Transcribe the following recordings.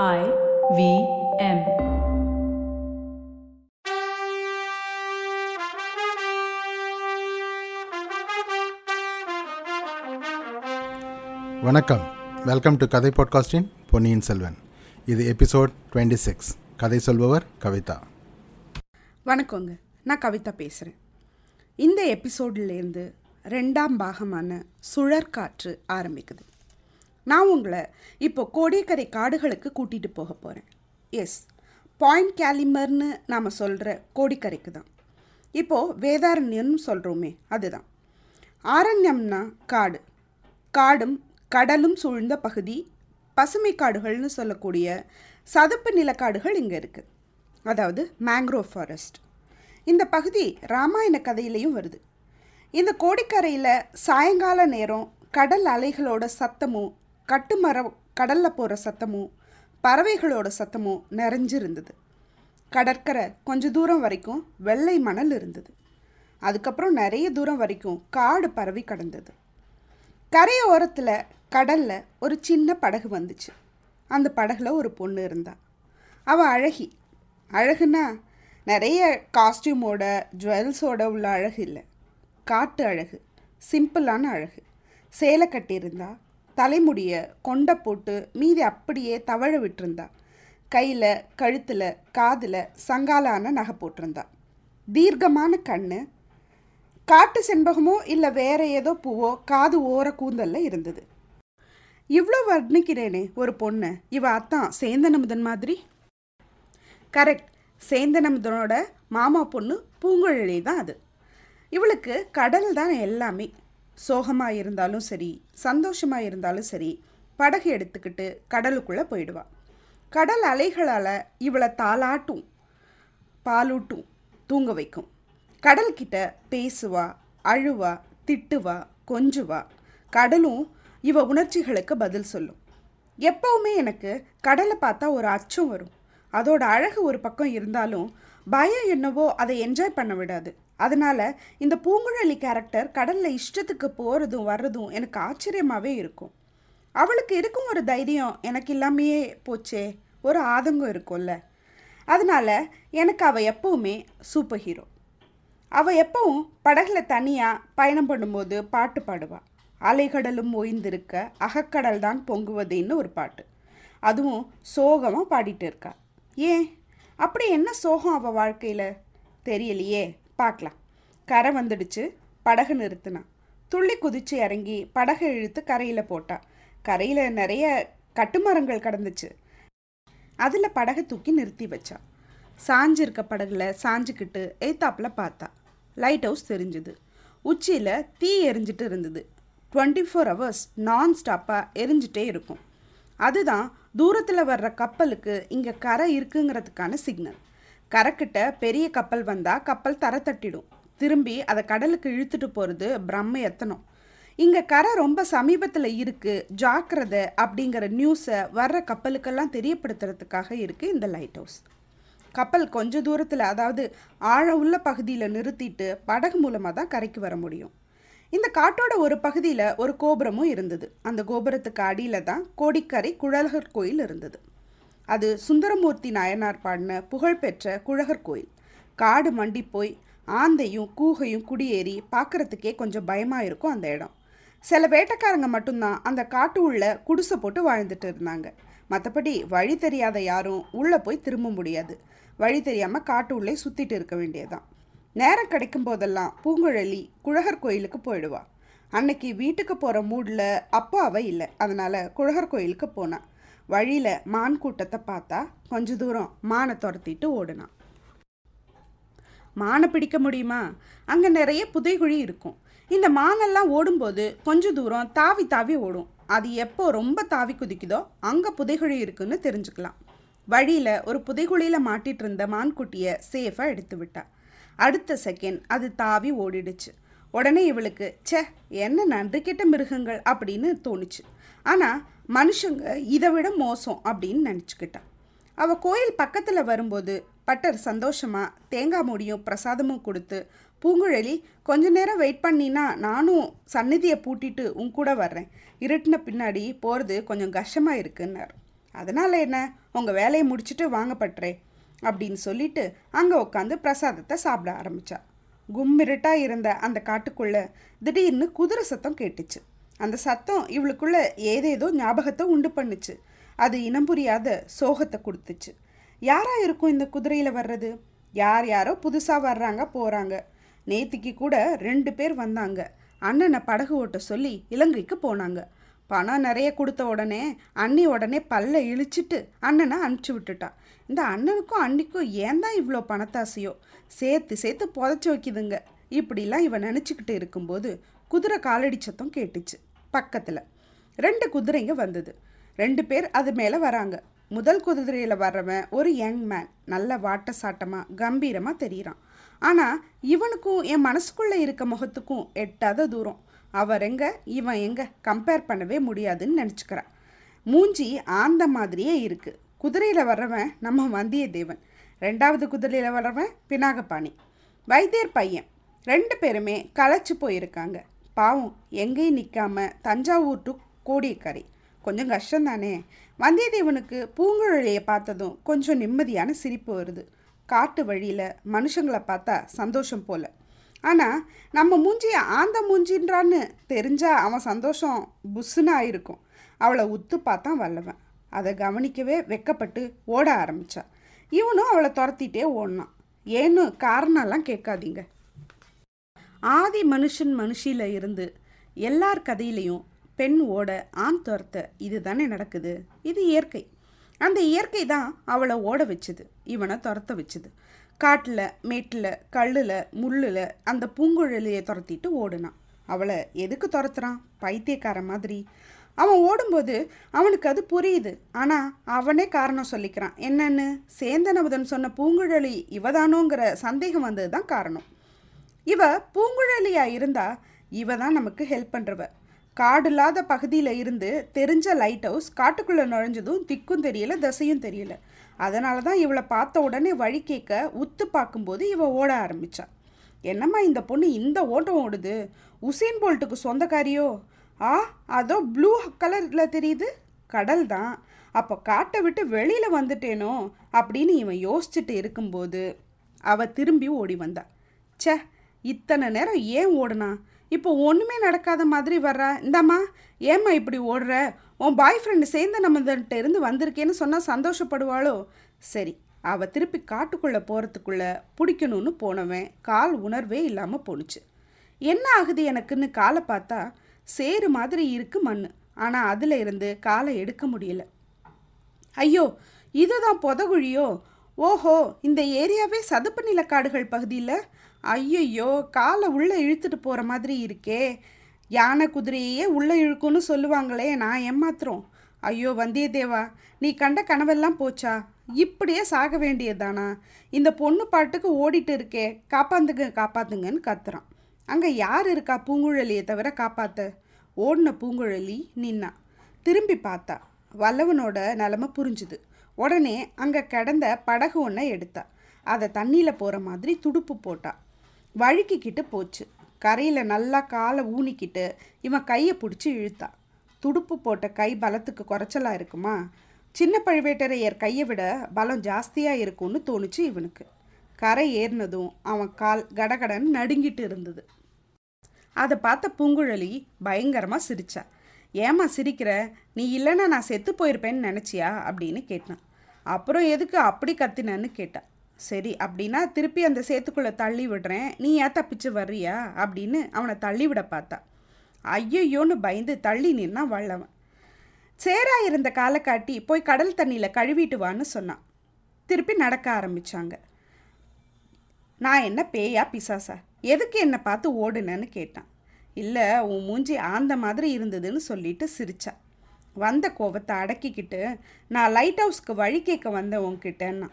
I V M. வணக்கம். Welcome to கதை பாட்காஸ்டின் பொன்னியின் செல்வன் இது எபிசோட் டுவெண்ட்டி சிக்ஸ் கதை சொல்பவர் கவிதா. வணக்கங்க. நான் கவிதா பேசுகிறேன் இந்த எபிசோட்லேருந்து ரெண்டாம் பாகமான சுழற்காற்று ஆரம்பிக்குது. நான் உங்களை இப்போ கோடியக்கரை காடுகளுக்கு கூட்டிகிட்டு போக போகிறேன் எஸ் பாயிண்ட் கேலிமர்னு நாம் சொல்கிற கோடிக்கரைக்கு தான். இப்போது வேதாரண்யம்னு சொல்கிறோமே அதுதான். ஆரண்யம்னா காடு. காடும் கடலும் சூழ்ந்த பகுதி பசுமை காடுகள்னு சொல்லக்கூடிய சதுப்பு நிலக்காடுகள் இங்கே இருக்குது அதாவது மேங்க்ரோவ் ஃபாரஸ்ட் இந்த பகுதி ராமாயண கதையிலையும் வருது. இந்த கோடிக்கரையில் சாயங்கால நேரம் கடல் அலைகளோட சத்தமும் கட்டுமரம் கடலில் போகிற சத்தமும் பறவைகளோட சத்தமும் நிறைஞ்சிருந்தது. கடற்கரை கொஞ்ச தூரம் வரைக்கும் வெள்ளை மணல் இருந்தது. அதுக்கப்புறம் நிறைய தூரம் வரைக்கும் காடு பரவி கடந்தது. கரையோரத்தில் கடலில் ஒரு சின்ன படகு வந்துச்சு. அந்த படகுல ஒரு பொண்ணு இருந்தா. அவள் அழகி. அழகுனா நிறைய காஸ்டியூமோட ஜுவல்ஸோட உள்ள அழகு இல்லை. காட்டு அழகு. சிம்பிளான அழகு. சேலை கட்டியிருந்தா தலைமுடியை கொண்டை போட்டு மீதி அப்படியே தவழ விட்டுருந்தா. கையில் கழுத்தில் காதில் சங்காலான நகை போட்டிருந்தா. தீர்க்கமான கண்ணு. காட்டு செண்பகமோ இல்லை வேற ஏதோ பூவோ காது ஓர கூந்தலில் இருந்தது. இவ்வளோ வர்ணிக்கிறேனே ஒரு பொண்ணு. இவ அத்தான் சேந்தனமுதன் மாதிரி. கரெக்ட் சேந்தனமுதனோட மாமா பொண்ணு பூங்குழலி தான் அது. இவளுக்கு கடல் தான் எல்லாமே. சோகமாக இருந்தாலும் சரி சந்தோஷமாக இருந்தாலும் சரி படகு எடுத்துக்கிட்டு கடலுக்குள்ளே போயிடுவா. கடல் அலைகளால் இவளை தாளாட்டும் பாலூட்டும் தூங்க வைக்கும். கடல்கிட்ட பேசுவா அழுவா திட்டுவா கொஞ்சுவா. கடலும் இவ உணர்ச்சிகளுக்கு பதில் சொல்லும். எப்பவுமே எனக்கு கடலை பார்த்தா ஒரு அச்சம் வரும். அதோட அழகு ஒரு பக்கம் இருந்தாலும் பயம் என்னவோ அதை என்ஜாய் பண்ண விடாது. அதனால இந்த பூங்குழலி கேரக்டர் கடலில் இஷ்டத்துக்கு போகிறதும் வர்றதும் எனக்கு ஆச்சரியமாகவே இருக்கும். அவளுக்கு இருக்கும் ஒரு தைரியம் எனக்கு இல்லாமையே போச்சே ஒரு ஆதங்கம் இருக்கும்ல. அதனால் எனக்கு அவள் எப்பவுமே சூப்பர் ஹீரோ அவள் எப்பவும் படகுல தனியாக பயணம் பண்ணும்போது பாட்டு பாடுவாள் அலைகடலும் ஓய்ந்திருக்க அகக்கடல் தான் பொங்குவதுன்னு ஒரு பாட்டு. அதுவும் சோகமாக பாடிட்டு இருக்கா. ஏன்? அப்படி என்ன சோகம் அவள் வாழ்க்கையில்? தெரியலையே. பார்க்கலாம். கரை வந்துடுச்சு. படகு நிறுத்தினா. துள்ளி குதிச்சு இறங்கி படகை இழுத்து கரையில் போட்டா. கரையில் நிறைய கட்டுமரங்கள் கடந்துச்சு. அதில் படகை தூக்கி நிறுத்தி வச்சா. சாஞ்சிருக்க படகுல சாஞ்சுக்கிட்டு எய்த்தாப்பில் பார்த்தா. லைட் ஹவுஸ் தெரிஞ்சுது. உச்சியில் தீ எரிஞ்சிட்டு இருந்தது. டுவெண்ட்டி ஃபோர் ஹவர்ஸ் நான் ஸ்டாப்பாக எரிஞ்சிட்டே இருக்கும். அதுதான் தூரத்தில் வர்ற கப்பலுக்கு இங்கே கரை இருக்குங்கிறதுக்கான சிக்னல் கரைக்கிட்ட பெரிய கப்பல் வந்தால் கப்பல் தர தட்டிடும். திரும்பி அதை கடலுக்கு இழுத்துட்டு போகிறது பிரம்ம எத்தனம். இங்கே கரை ரொம்ப சமீபத்தில் இருக்குது ஜாக்கிரதை அப்படிங்கிற நியூஸை வர்ற கப்பலுக்கெல்லாம் தெரியப்படுத்துறதுக்காக இருக்குது இந்த லைட் ஹவுஸ் கப்பல் கொஞ்ச தூரத்தில் அதாவது ஆழ உள்ள பகுதியில் நிறுத்திட்டு படகு மூலமாக தான் கரைக்கு வர முடியும். இந்த காட்டோட ஒரு பகுதியில் ஒரு கோபுரமும் இருந்தது. அந்த கோபுரத்துக்கு அடியில் தான் கோடிக்கரை குழலகர் கோயில் இருந்தது. அது சுந்தரமூர்த்தி நாயனார் பாடின புகழ்பெற்ற குழகர் கோயில். காடு மண்டி போய் ஆந்தையும் கூகையும் குடியேறி பார்க்குறதுக்கே கொஞ்சம் பயமாக இருக்கும் அந்த இடம். சில வேட்டைக்காரங்க மட்டும்தான் அந்த காட்டு உள்ள குடிசை போட்டு வாழ்ந்துட்டு இருந்தாங்க. மற்றபடி வழி தெரியாத யாரும் உள்ளே போய் திரும்ப முடியாது. வழி தெரியாமல் காட்டு உள்ளே சுற்றிட்டு இருக்க வேண்டியதான் நேரம் கிடைக்கும் போதெல்லாம் பூங்குழலி குழகர் கோயிலுக்கு போயிடுவா. அன்னைக்கு வீட்டுக்கு போகிற மூடில் அப்போ அவ இல்லை. அதனால் குழகர் கோயிலுக்கு போனான் வழியில் மான் கூட்டத்தை பார்த்தா கொஞ்ச தூரம் மானை துரத்திட்டு ஓடுனான். மானை பிடிக்க முடியுமா? அங்கே நிறைய புதைகுழி இருக்கும். இந்த மானெல்லாம் ஓடும்போது கொஞ்ச தூரம் தாவி தாவி ஓடும். அது எப்போ ரொம்ப தாவி குதிக்குதோ அங்கே புதைகுழி இருக்குன்னு தெரிஞ்சுக்கலாம். வழியில் ஒரு புதைகுழியில் மாட்டிட்டு இருந்த மான்குட்டியை சேஃபாக எடுத்து விட்டா. அடுத்த செகண்ட் அது தாவி ஓடிடுச்சு. உடனே இவளுக்கு ச்சே என்ன நன்றி கெட்ட மிருகங்கள்? அப்படின்னு தோணுச்சு. ஆனால் மனுஷங்க இதை விட மோசம் அப்படின்னு நினச்சிக்கிட்டான் அவள் கோயில் பக்கத்தில் வரும்போது பட்டர் சந்தோஷமாக தேங்காய் மூடியும் பிரசாதமும் கொடுத்து பூங்குழலி கொஞ்ச நேரம் வெயிட் பண்ணினா நானும் சந்நிதியை பூட்டிட்டு உன் கூட வர்றேன். இருட்டின பின்னாடி போகிறது கொஞ்சம் கஷ்டமாக இருக்குன்னார். அதனால் என்ன? உங்கள் வேலையை முடிச்சுட்டு வாங்க அப்படின்னு சொல்லிட்டு அங்கே உட்காந்து பிரசாதத்தை சாப்பிட ஆரம்பித்தா கும்மிருட்டாக இருந்த அந்த காட்டுக்குள்ளே திடீர்னு குதிரை சத்தம் கேட்டுச்சு. அந்த சத்தம் இவளுக்குள்ள ஏதேதோ ஞாபகத்தை உண்டு பண்ணுச்சு. அது இனம் புரியாத சோகத்தை கொடுத்துச்சு. யாரா இருக்கும் இந்த குதிரையில் வர்றது? யார் யாரோ புதுசாக வர்றாங்க போகிறாங்க நேத்திக்கு கூட ரெண்டு பேர் வந்தாங்க. அண்ணனை படகு ஓட்ட சொல்லி இலங்கைக்கு போனாங்க. பணம் நிறைய கொடுத்த உடனே அண்ணி உடனே பல்ல இழிச்சிட்டு அண்ணனை அனுப்பிச்சி விட்டுட்டா. இந்த அண்ணனுக்கும் அன்னிக்கும் ஏன் தான் இவ்வளோ பணத்தாசையோ? சேர்த்து சேர்த்து புதைச்சி வைக்குதுங்க. இப்படிலாம் இவன் நினச்சிக்கிட்டு இருக்கும்போது குதிரை காலடி சத்தம் கேட்டுச்சு. பக்கத்தில் ரெண்டு குதிரைங்க வந்தது. ரெண்டு பேர் அது மேலே வராங்க. முதல் குதிரையில் வர்றவன் ஒரு யங் மேன். நல்ல வாட்ட சாட்டமாக கம்பீரமாக தெரிகிறான் ஆனால் இவனுக்கும் என் மனசுக்குள்ளே இருக்க முகத்துக்கும் எட்டாத தூரம். அவர் எங்க இவன் எங்க கம்பேர் பண்ணவே முடியாதுன்னு நினச்சிக்கிறான். மூஞ்சி ஆந்த மாதிரியே இருக்குது குதிரையில் வர்றவன் நம்ம வந்தியத்தேவன். ரெண்டாவது குதிரையில் வர்றவன் பினாகபாணி. வைத்தியர் பையன். ரெண்டு பேருமே களைச்சு போயிருக்காங்க. பாவம் எங்கேயும் நிற்காம தஞ்சாவூர் டு கோடியக்கரை. கொஞ்சம் கஷ்டம்தானே? வந்தியத்தேவனுக்கு பூங்குழலியை பார்த்ததும் கொஞ்சம் நிம்மதியான சிரிப்பு வருது. காட்டு வழியில் மனுஷங்களை பார்த்தா சந்தோஷம் போல. ஆனால் நம்ம மூஞ்சியை ஆந்த மூஞ்சின்றான்னு தெரிஞ்சால் அவன் சந்தோஷம் புஸ்ஸுன்னு ஆயிருக்கும். அவளை உத்து பார்த்தான் வல்லவன். அதை கவனிக்கவே வெக்கப்பட்டு ஓட ஆரம்பிச்சா. இவனும் அவளை துரத்திட்டே ஓடினான். ஏன்னு காரணம்லாம் கேட்காதீங்க. ஆதி மனுஷன் மனுஷியில் இருந்து எல்லார் கதையிலையும் பெண் ஓட ஆண் துரத்த இது தானே நடக்குது. இது இயற்கை. அந்த இயற்கை தான் அவளை ஓட வச்சுது இவனை துரத்த வச்சுது. காட்டில் மேட்டில் கல்லில் முள்ளில் அந்த பூங்குழலியை துரத்திட்டு ஓடுனான். அவளை எதுக்கு துரத்துறான்? பைத்தியக்கார மாதிரி. அவன் ஓடும்போது அவனுக்கு அது புரியுது. ஆனால் அவனே காரணம் சொல்லிக்கிறான். என்னன்னு? சேந்தனபுதன் சொன்ன பூங்குழலி இவதானோங்கிற சந்தேகம் வந்தது தான் காரணம். இவ பூங்குழலியா இருந்தா இவ தான் நமக்கு ஹெல்ப் பண்ணுறவ காடில்லாத பகுதியில் இருந்து தெரிஞ்ச லைட் ஹவுஸ் காட்டுக்குள்ளே நுழைஞ்சதும் திக்கும் தெரியல தசையும் தெரியல. அதனால தான் இவளை பார்த்த உடனே வழி கேட்க உத்து பார்க்கும்போது இவ ஓட ஆரம்பிச்சா. என்னம்மா இந்த பொண்ணு இந்த ஓட்டம் ஓடுது? உசேன் போல்ட்டுக்கு சொந்தக்காரியோ? ஆ அதோ ப்ளூ கலரில் தெரியுது. கடல் தான். அப்போ காட்டை விட்டு வெளியில் வந்துட்டேனோ? அப்படின்னு இவன் யோசிச்சுட்டு இருக்கும்போது அவ திரும்பி ஓடி வந்தா. ச்சே இத்தனை நேரம் ஏன் ஓடுனா? இப்போ ஒன்றுமே நடக்காத மாதிரி வர்றா இந்தாம்மா ஏம்மா இப்படி ஓடுற? உன் பாய் ஃப்ரெண்டு சேர்ந்து நம்மகிட்ட இருந்து வந்திருக்கேன்னு சொன்னால் சந்தோஷப்படுவாளோ? சரி அவள் திருப்பி காட்டுக்குள்ளே போகிறதுக்குள்ளே பிடிக்கணும்னு போனவன் கால் உணர்வே இல்லாமல் போணுச்சு. என்ன ஆகுது எனக்குன்னு காலை பார்த்தா சேறு மாதிரி இருக்கு மண் ஆனால் அதில் இருந்து காலை எடுக்க முடியல. ஐயோ இதுதான் புதகுழியோ? ஓஹோ இந்த ஏரியாவே சதுப்பு நிலக்காடுகள் பகுதியில்? ஐயையோ காலை உள்ளே இழுத்துட்டு போகிற மாதிரி இருக்கே. யானை குதிரையே உள்ளே இழுக்கும்னு சொல்லுவாங்களே நான் ஏமாத்துறோம். ஐயோ வந்தியத்தேவா நீ கண்ட கனவெல்லாம் போச்சா? இப்படியே சாக வேண்டியதானா இந்த பொண்ணு பாட்டுக்கு ஓடிட்டு இருக்கே காப்பாத்துங்க காப்பாத்துங்கன்னு கத்துறான். அங்கே யார் இருக்கா பூங்குழலியை தவிர காப்பாத்த? ஓடின பூங்குழலி நின்னா. திரும்பி பார்த்தா வல்லவனோட நிலமை புரிஞ்சுது. உடனே அங்கே கிடந்த படகு ஒன்றை எடுத்தா. அதை தண்ணியில் போகிற மாதிரி துடுப்பு போட்டா. வழுக்கிக்கிட்டு போச்சு. கரையில் நல்லா காலை ஊனிக்கிட்டு இவன் கையை பிடிச்சி இழுத்தான் துடுப்பு போட்ட கை பலத்துக்கு குறைச்சலாக இருக்குமா? சின்ன பழுவேட்டரையர் கையை விட பலம் ஜாஸ்தியாக இருக்கும்னு தோணுச்சு இவனுக்கு. கரை ஏறினதும் அவன் கால் கடகடன் நடுங்கிட்டு இருந்தது. அதை பார்த்த பூங்குழலி பயங்கரமாக சிரிச்சா. ஏம்மா சிரிக்கிற? நீ இல்லைன்னா நான் செத்து போயிருப்பேன்னு நினச்சியா? அப்படின்னு கேட்டான். அப்புறம் எதுக்கு அப்படி கத்தினன்னு கேட்டான் சரி அப்படின்னா திருப்பி அந்த சேத்துக்குள்ளே தள்ளி விடுறேன். நீ ஏன் தப்பிச்சு வர்றியா? அப்படின்னு அவனை தள்ளி விட பார்த்தா. ஐயோன்னு பயந்து தள்ளி நின்னா வள்ளவன் சேரா இருந்த காலை காட்டி போய் கடல் தண்ணியில் கழுவிட்டு வான்னு சொன்னான். திருப்பி நடக்க ஆரம்பித்தாங்க நான் என்ன பேயா பிசாசா? எதுக்கு என்னை பார்த்து ஓடுனேன்னு கேட்டான். இல்லை உன் மூஞ்சி ஆந்த மாதிரி இருந்ததுன்னு சொல்லிட்டு சிரிச்சா. வந்த கோவத்தை அடக்கிக்கிட்டு நான் லைட் ஹவுஸ்க்கு வழி கேட்க வந்தேன் உன்கிட்டன்னா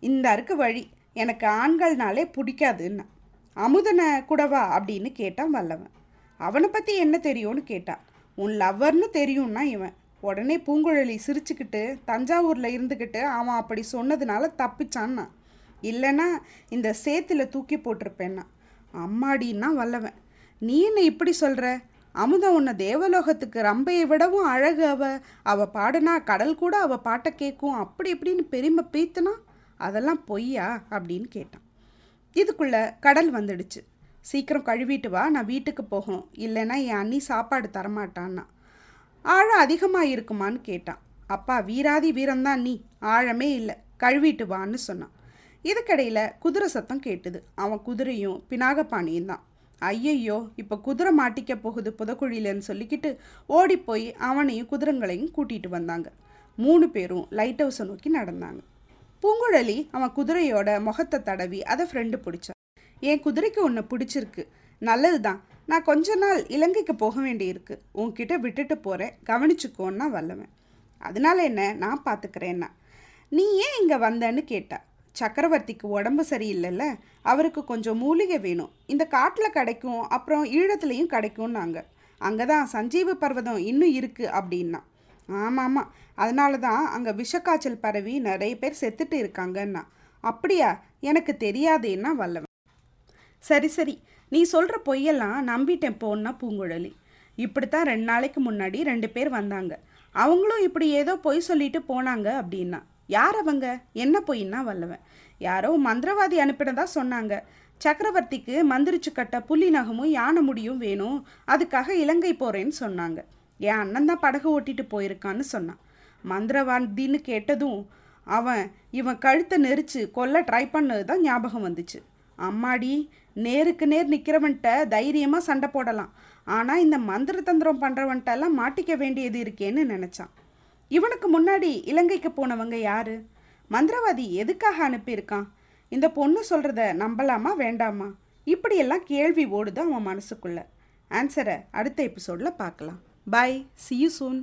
இந்த அருக்கு வழி எனக்கு ஆண்கள்னாலே பிடிக்காதுன்னா. அமுதனை கூடவா அப்படின்னு கேட்டான் வல்லவன். அவனை பற்றி என்ன தெரியும்னு கேட்டான். உன் லவ்வர்னு தெரியும்னா இவன். உடனே பூங்குழலி சிரிச்சுக்கிட்டு தஞ்சாவூரில் இருந்துக்கிட்டு அவன் அப்படி சொன்னதுனால தப்பிச்சான்னா. இல்லைன்னா இந்த சேத்துல தூக்கி போட்டிருப்பேன்னா. அம்மாடின்னா வல்லவன். நீ என்ன இப்படி சொல்கிற அமுதம் உன்னை தேவலோகத்துக்கு ரம்பையை விடவும் அழகு அவ. அவள் பாடுனா கடல் கூட அவள் பாட்டை கேட்கும் அப்படி இப்படின்னு பெருமை பீத்துனா? அதெல்லாம் பொய்யா? அப்படின்னு கேட்டான். இதுக்குள்ளே கடல் வந்துடுச்சு. சீக்கிரம் கழுவிட்டு வா நான் வீட்டுக்கு போகணும். இல்லைன்னா என் அண்ணி சாப்பாடு தரமாட்டான்னா. ஆழம் அதிகமாக இருக்குமான்னு கேட்டான். அப்பா வீராதி வீரம்தான் நீ. ஆழமே இல்லை. கழுவிட்டு வான்னு சொன்னான். இதுக்கடையில் குதிரை சத்தம் கேட்டுது. அவன் குதிரையும் பினாகபாணியும் தான். ஐயையோ இப்போ குதிரை மாட்டிக்க போகுது புதக்குழியிலன்னு சொல்லிக்கிட்டு ஓடிப்போய் அவனையும் குதிரங்களையும் கூட்டிகிட்டு வந்தாங்க. மூணு பேரும் லைட் ஹவுஸை நோக்கி நடந்தாங்க. பூங்குழலி அவன் குதிரையோட முகத்தை தடவி அதை ஃப்ரெண்டு பிடிச்சா. என் குதிரைக்கு உன்னை பிடிச்சிருக்கு. நல்லது தான் நான் கொஞ்ச நாள் இலங்கைக்கு போக வேண்டியிருக்கு. உன்கிட்ட விட்டுட்டு போகிறேன் கவனிச்சுக்கோன்னா வல்லவன். அதனால என்ன? நான் பார்த்துக்கிறேன்னா நீ ஏன் இங்கே வந்தேன்னு கேட்டா. சக்கரவர்த்திக்கு உடம்பு சரியில்லைல்ல. அவருக்கு கொஞ்சம் மூலிகை வேணும். இந்த காட்டில் கிடைக்கும். அப்புறம் ஈழத்துலேயும் கிடைக்கும்னாங்க. அங்கே தான் சஞ்சீவ பர்வதம் இன்னும் இருக்குது அப்படின்னா. ஆமாம். ஆமாம் அதனால தான் அங்கே விஷக்காய்ச்சல் பரவி நிறைய பேர் செத்துட்டு இருக்காங்கன்னா. அப்படியா? எனக்கு தெரியாதேன்னா வல்லவன். சரி சரி. நீ சொல்கிற பொய்யெல்லாம் நம்பிட்டேன் போன்னா பூங்குழலி. இப்படித்தான் ரெண்டு நாளைக்கு முன்னாடி ரெண்டு பேர் வந்தாங்க. அவங்களும் இப்படி ஏதோ பொய் சொல்லிட்டு போனாங்க அப்படின்னா. யார் அவங்க? என்ன பொய்ன்னா வல்லவன். யாரோ மந்திரவாதி அனுப்பினதா சொன்னாங்க. சக்கரவர்த்திக்கு மந்திரிச்சு கட்ட புலி நகமும் யானை முடியும் வேணும். அதுக்காக இலங்கை போகிறேன்னு சொன்னாங்க. என் அண்ணன் தான் படகு ஓட்டிட்டு போயிருக்கான்னு சொன்னான். மந்திரவாதின்னு கேட்டதும் அவன் இவன் கழுத்தை நெரிச்சு கொல்ல ட்ரை பண்ணது தான் ஞாபகம் வந்துச்சு. அம்மாடி நேருக்கு நேர் நிற்கிறவன்ட்ட தைரியமாக சண்டை போடலாம். ஆனால் இந்த மந்திர தந்திரம் பண்ணுறவன்ட்டெல்லாம் மாட்டிக்க வேண்டியது இருக்கேன்னு நினச்சான். இவனுக்கு முன்னாடி இலங்கைக்கு போனவங்க யாரு? மந்திரவாதி எதுக்காக அனுப்பியிருக்கான்? இந்த பொண்ணு சொல்கிறத நம்பலாமா வேண்டாமா? இப்படியெல்லாம் கேள்வி ஓடுது அவன் மனசுக்குள்ளே. ஆன்சரை அடுத்த எபிசோடில் பார்க்கலாம். பாய் see you soon